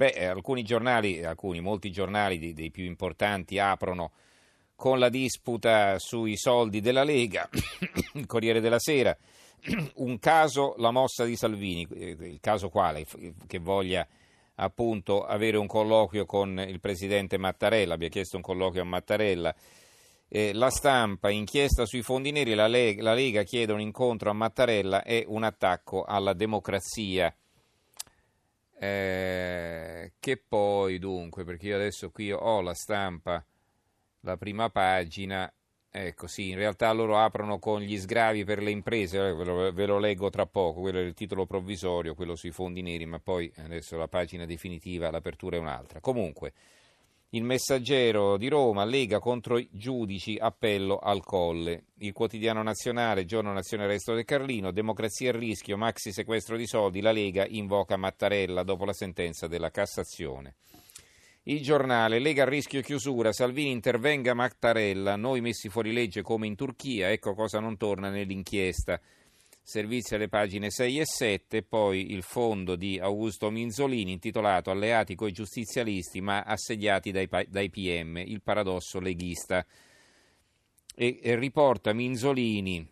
Beh, alcuni giornali, alcuni, molti giornali dei, dei più importanti aprono con la disputa sui soldi della Lega, il Corriere della Sera, un caso la mossa di Salvini, il caso quale? Che voglia appunto avere un colloquio con il presidente Mattarella, abbia chiesto un colloquio a Mattarella. Eh, la stampa, inchiesta sui fondi neri, la Lega, la Lega chiede un incontro a Mattarella e un attacco alla democrazia. Eh, che poi dunque, perché io adesso qui ho la stampa, la prima pagina, ecco sì, in realtà loro aprono con gli sgravi per le imprese, eh, ve lo, ve lo leggo tra poco, quello è il titolo provvisorio, quello sui fondi neri, ma poi adesso la pagina definitiva, l'apertura è un'altra. Comunque, il messaggero di Roma, Lega contro i giudici, appello al colle. Il quotidiano nazionale, giorno nazionale resto del Carlino, democrazia a rischio, maxi sequestro di soldi, la Lega invoca Mattarella dopo la sentenza della Cassazione. Il giornale, Lega a rischio chiusura, Salvini intervenga Mattarella, noi messi fuori legge come in Turchia, ecco cosa non torna nell'inchiesta servizi alle pagine 6 e 7, poi il fondo di Augusto Minzolini intitolato Alleati coi giustizialisti ma assediati dai, dai PM, il paradosso leghista. E, e riporta Minzolini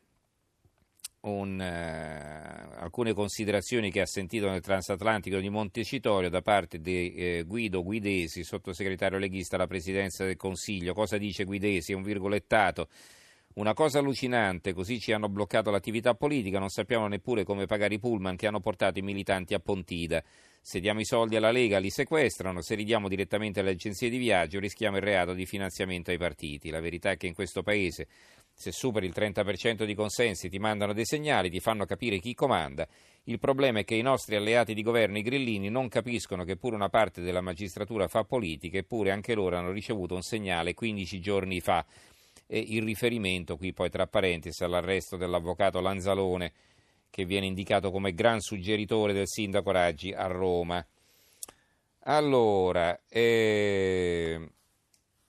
un, eh, alcune considerazioni che ha sentito nel transatlantico di Montecitorio da parte di eh, Guido Guidesi, sottosegretario leghista alla presidenza del Consiglio. Cosa dice Guidesi? È un virgolettato una cosa allucinante, così ci hanno bloccato l'attività politica, non sappiamo neppure come pagare i pullman che hanno portato i militanti a Pontida. Se diamo i soldi alla Lega li sequestrano, se li diamo direttamente alle agenzie di viaggio rischiamo il reato di finanziamento ai partiti. La verità è che in questo paese se superi il 30% di consensi ti mandano dei segnali, ti fanno capire chi comanda. Il problema è che i nostri alleati di governo, i grillini, non capiscono che pure una parte della magistratura fa politica, eppure anche loro hanno ricevuto un segnale 15 giorni fa e il riferimento qui poi tra parentesi all'arresto dell'avvocato Lanzalone che viene indicato come gran suggeritore del sindaco Raggi a Roma. Allora, eh,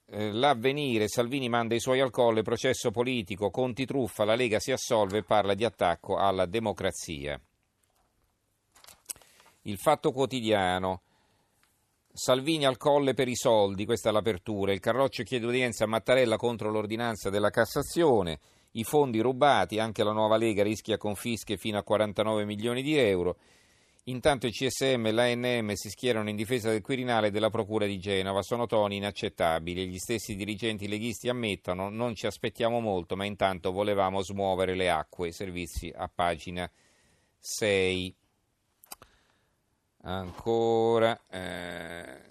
eh, l'avvenire, Salvini manda i suoi al colle, processo politico, Conti truffa, la Lega si assolve e parla di attacco alla democrazia. Il fatto quotidiano, Salvini al colle per i soldi, questa è l'apertura. Il Carroccio chiede udienza a Mattarella contro l'ordinanza della Cassazione. I fondi rubati, anche la nuova Lega rischia confische fino a 49 milioni di euro. Intanto il CSM e l'ANM si schierano in difesa del Quirinale e della Procura di Genova. Sono toni inaccettabili. Gli stessi dirigenti leghisti ammettono non ci aspettiamo molto, ma intanto volevamo smuovere le acque. Servizi a pagina 6. Ancora, eh,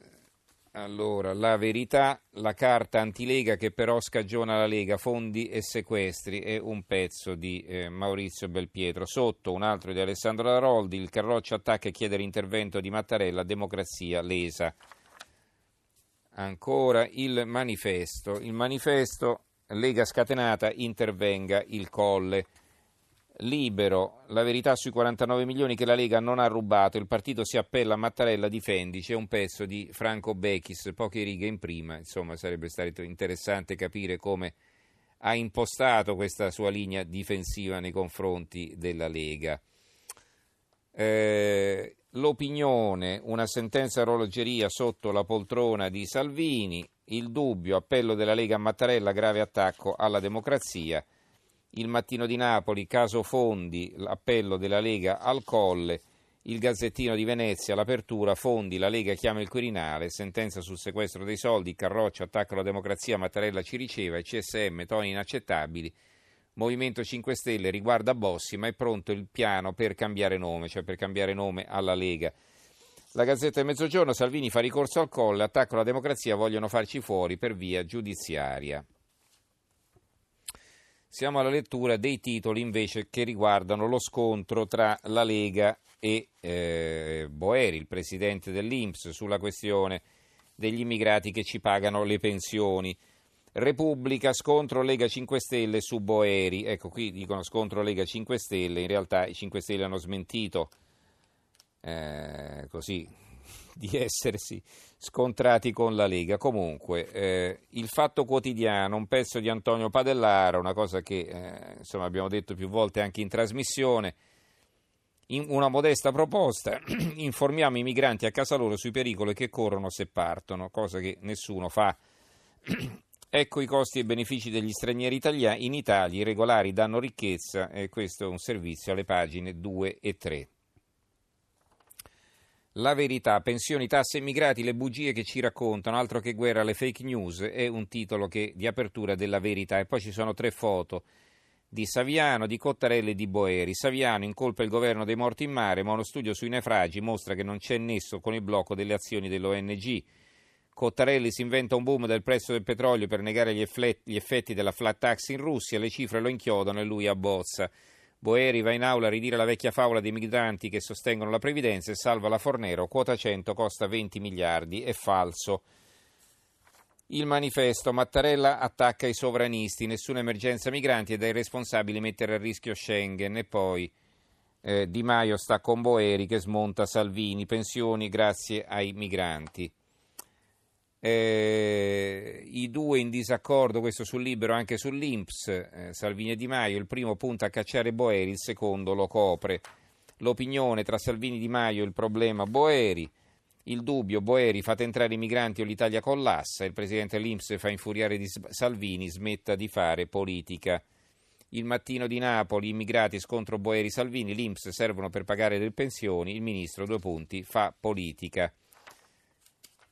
allora, la verità, la carta antilega che però scagiona la Lega, fondi e sequestri, è un pezzo di eh, Maurizio Belpietro. Sotto un altro di Alessandro Laroldi, il Carroccio attacca e chiede l'intervento di Mattarella, democrazia lesa. Ancora il manifesto, il manifesto Lega scatenata, intervenga il colle. Libero, la verità sui 49 milioni che la Lega non ha rubato, il partito si appella a Mattarella, difendi, c'è un pezzo di Franco Bechis, poche righe in prima, insomma sarebbe stato interessante capire come ha impostato questa sua linea difensiva nei confronti della Lega. Eh, l'opinione, una sentenza orologeria sotto la poltrona di Salvini, il dubbio, appello della Lega a Mattarella, grave attacco alla democrazia. Il Mattino di Napoli, caso Fondi, l'appello della Lega al Colle, il Gazzettino di Venezia, l'apertura, Fondi, la Lega chiama il Quirinale, sentenza sul sequestro dei soldi, Carroccio, attacco alla democrazia, Mattarella ci riceva, CSM, toni inaccettabili, Movimento 5 Stelle riguarda Bossi, ma è pronto il piano per cambiare nome, cioè per cambiare nome alla Lega. La Gazzetta del Mezzogiorno, Salvini fa ricorso al Colle, attacco alla democrazia, vogliono farci fuori per via giudiziaria. Siamo alla lettura dei titoli invece che riguardano lo scontro tra la Lega e eh, Boeri, il presidente dell'Inps, sulla questione degli immigrati che ci pagano le pensioni. Repubblica, scontro Lega 5 Stelle su Boeri. Ecco, qui dicono scontro Lega 5 Stelle, in realtà i 5 Stelle hanno smentito eh, così di essersi scontrati con la Lega. Comunque, eh, il Fatto Quotidiano, un pezzo di Antonio Padellaro, una cosa che eh, insomma, abbiamo detto più volte anche in trasmissione. In una modesta proposta informiamo i migranti a casa loro sui pericoli che corrono se partono, cosa che nessuno fa. ecco i costi e benefici degli stranieri italiani in Italia, i regolari danno ricchezza e questo è un servizio alle pagine 2 e 3. La verità, pensioni, tasse, immigrati, le bugie che ci raccontano, altro che guerra alle fake news, è un titolo che, di apertura della verità. E poi ci sono tre foto di Saviano, di Cottarelli e di Boeri. Saviano incolpa il governo dei morti in mare, ma uno studio sui naufragi mostra che non c'è nesso con il blocco delle azioni dell'ONG. Cottarelli si inventa un boom del prezzo del petrolio per negare gli, effetti della flat tax in Russia, le cifre lo inchiodano e lui abbozza. Boeri va in aula a ridire la vecchia favola dei migranti che sostengono la previdenza e salva la Fornero, quota 100 costa 20 miliardi, è falso. Il manifesto Mattarella attacca i sovranisti, nessuna emergenza migranti e dai responsabili mettere a rischio Schengen e poi eh, Di Maio sta con Boeri che smonta Salvini, pensioni grazie ai migranti. Eh, I due in disaccordo, questo sul libero anche sull'Inps, eh, Salvini e Di Maio, il primo punta a cacciare Boeri, il secondo lo copre. L'opinione tra Salvini e Di Maio, il problema Boeri. Il dubbio, Boeri, fate entrare i migranti o l'Italia collassa. Il presidente Limps fa infuriare di Salvini, smetta di fare politica. Il mattino di Napoli, immigrati scontro Boeri-Salvini, l'Inps servono per pagare le pensioni, il ministro, due punti, fa politica.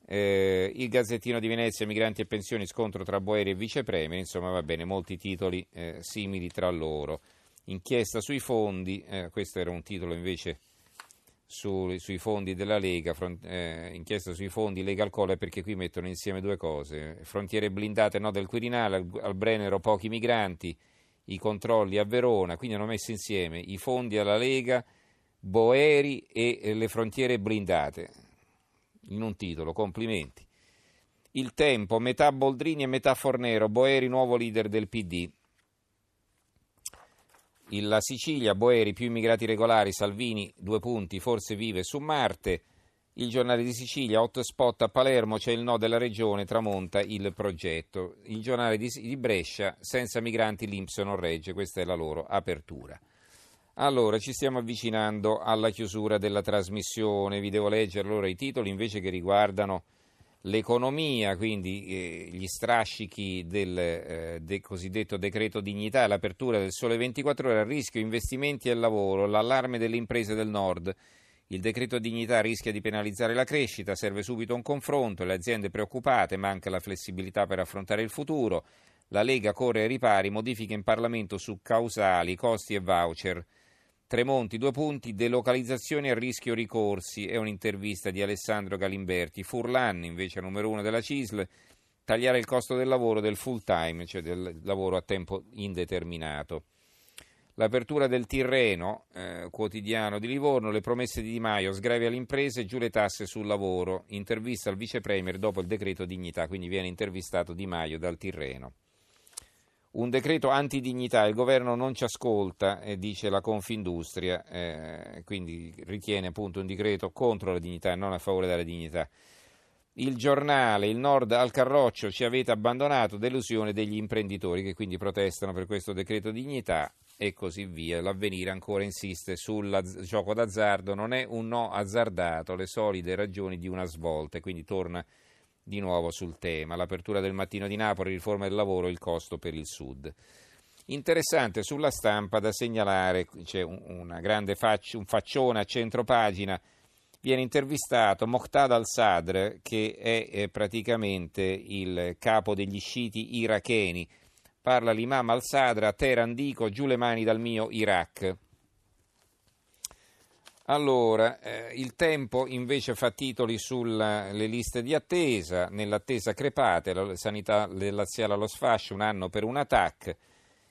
Eh, il Gazzettino di Venezia, migranti e pensioni, scontro tra Boeri e vicepremier, insomma va bene, molti titoli eh, simili tra loro. Inchiesta sui fondi, eh, questo era un titolo invece su, sui fondi della Lega, front, eh, inchiesta sui fondi Lega al Colle perché qui mettono insieme due cose, frontiere blindate no del Quirinale, al, al Brennero pochi migranti, i controlli a Verona, quindi hanno messo insieme i fondi alla Lega, Boeri e, e le frontiere blindate, in un titolo, complimenti. Il tempo, metà Boldrini e metà Fornero, Boeri nuovo leader del PD. La Sicilia, Boeri, più immigrati regolari, Salvini, due punti, forse vive su Marte. Il giornale di Sicilia, hotspot a Palermo, c'è il no della regione, tramonta il progetto. Il giornale di, Brescia, senza migranti l'Inps non regge, questa è la loro apertura. Allora, ci stiamo avvicinando alla chiusura della trasmissione, vi devo leggere allora i titoli invece che riguardano l'economia, quindi eh, gli strascichi del eh, de cosiddetto decreto dignità l'apertura del sole 24 ore a rischio investimenti e lavoro, l'allarme delle imprese del nord. Il decreto dignità rischia di penalizzare la crescita, serve subito un confronto, le aziende preoccupate, manca la flessibilità per affrontare il futuro. La Lega corre ai ripari, modifiche in Parlamento su causali, costi e voucher. Tremonti, due punti, delocalizzazioni a rischio ricorsi, è un'intervista di Alessandro Galimberti. Furlan, invece, numero uno della CISL, tagliare il costo del lavoro del full time, cioè del lavoro a tempo indeterminato. L'apertura del Tirreno, eh, quotidiano di Livorno, le promesse di Di Maio, sgravi alle imprese, giù le tasse sul lavoro, intervista al vice premier dopo il decreto dignità, quindi viene intervistato Di Maio dal Tirreno un decreto antidignità, il governo non ci ascolta, dice la Confindustria, eh, quindi ritiene appunto un decreto contro la dignità e non a favore della dignità. Il giornale, il nord al carroccio, ci avete abbandonato, delusione degli imprenditori che quindi protestano per questo decreto dignità e così via. L'avvenire ancora insiste sul gioco d'azzardo, non è un no azzardato, le solide ragioni di una svolta quindi torna di nuovo sul tema. L'apertura del mattino di Napoli, riforma del lavoro, il costo per il Sud. Interessante sulla stampa da segnalare, c'è un, faccia, un faccione a centro pagina, viene intervistato Moqtada al-Sadr, che è, è praticamente il capo degli sciiti iracheni. Parla l'imam al-Sadr, a Teheran dico giù le mani dal mio Iraq. Allora, eh, il tempo invece fa titoli sulle liste di attesa, nell'attesa crepate, la sanità laziale allo sfascio, un anno per un attack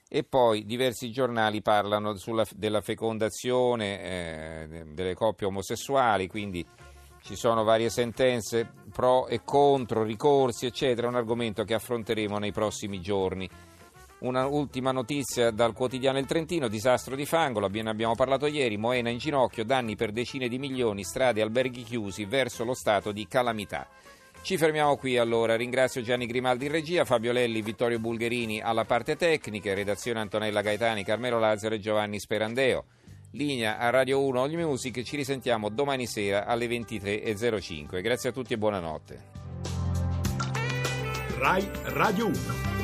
e poi diversi giornali parlano sulla, della fecondazione eh, delle coppie omosessuali, quindi ci sono varie sentenze pro e contro, ricorsi, eccetera, un argomento che affronteremo nei prossimi giorni. Una ultima notizia dal quotidiano Il Trentino, disastro di fango, ne abbiamo parlato ieri, Moena in ginocchio, danni per decine di milioni, strade e alberghi chiusi verso lo stato di calamità. Ci fermiamo qui allora, ringrazio Gianni Grimaldi in regia, Fabio Lelli, Vittorio Bulgherini alla parte tecnica, redazione Antonella Gaetani, Carmelo Lazzaro e Giovanni Sperandeo. linea a Radio 1 All Music, ci risentiamo domani sera alle 23.05. Grazie a tutti e buonanotte. RAI Radio 1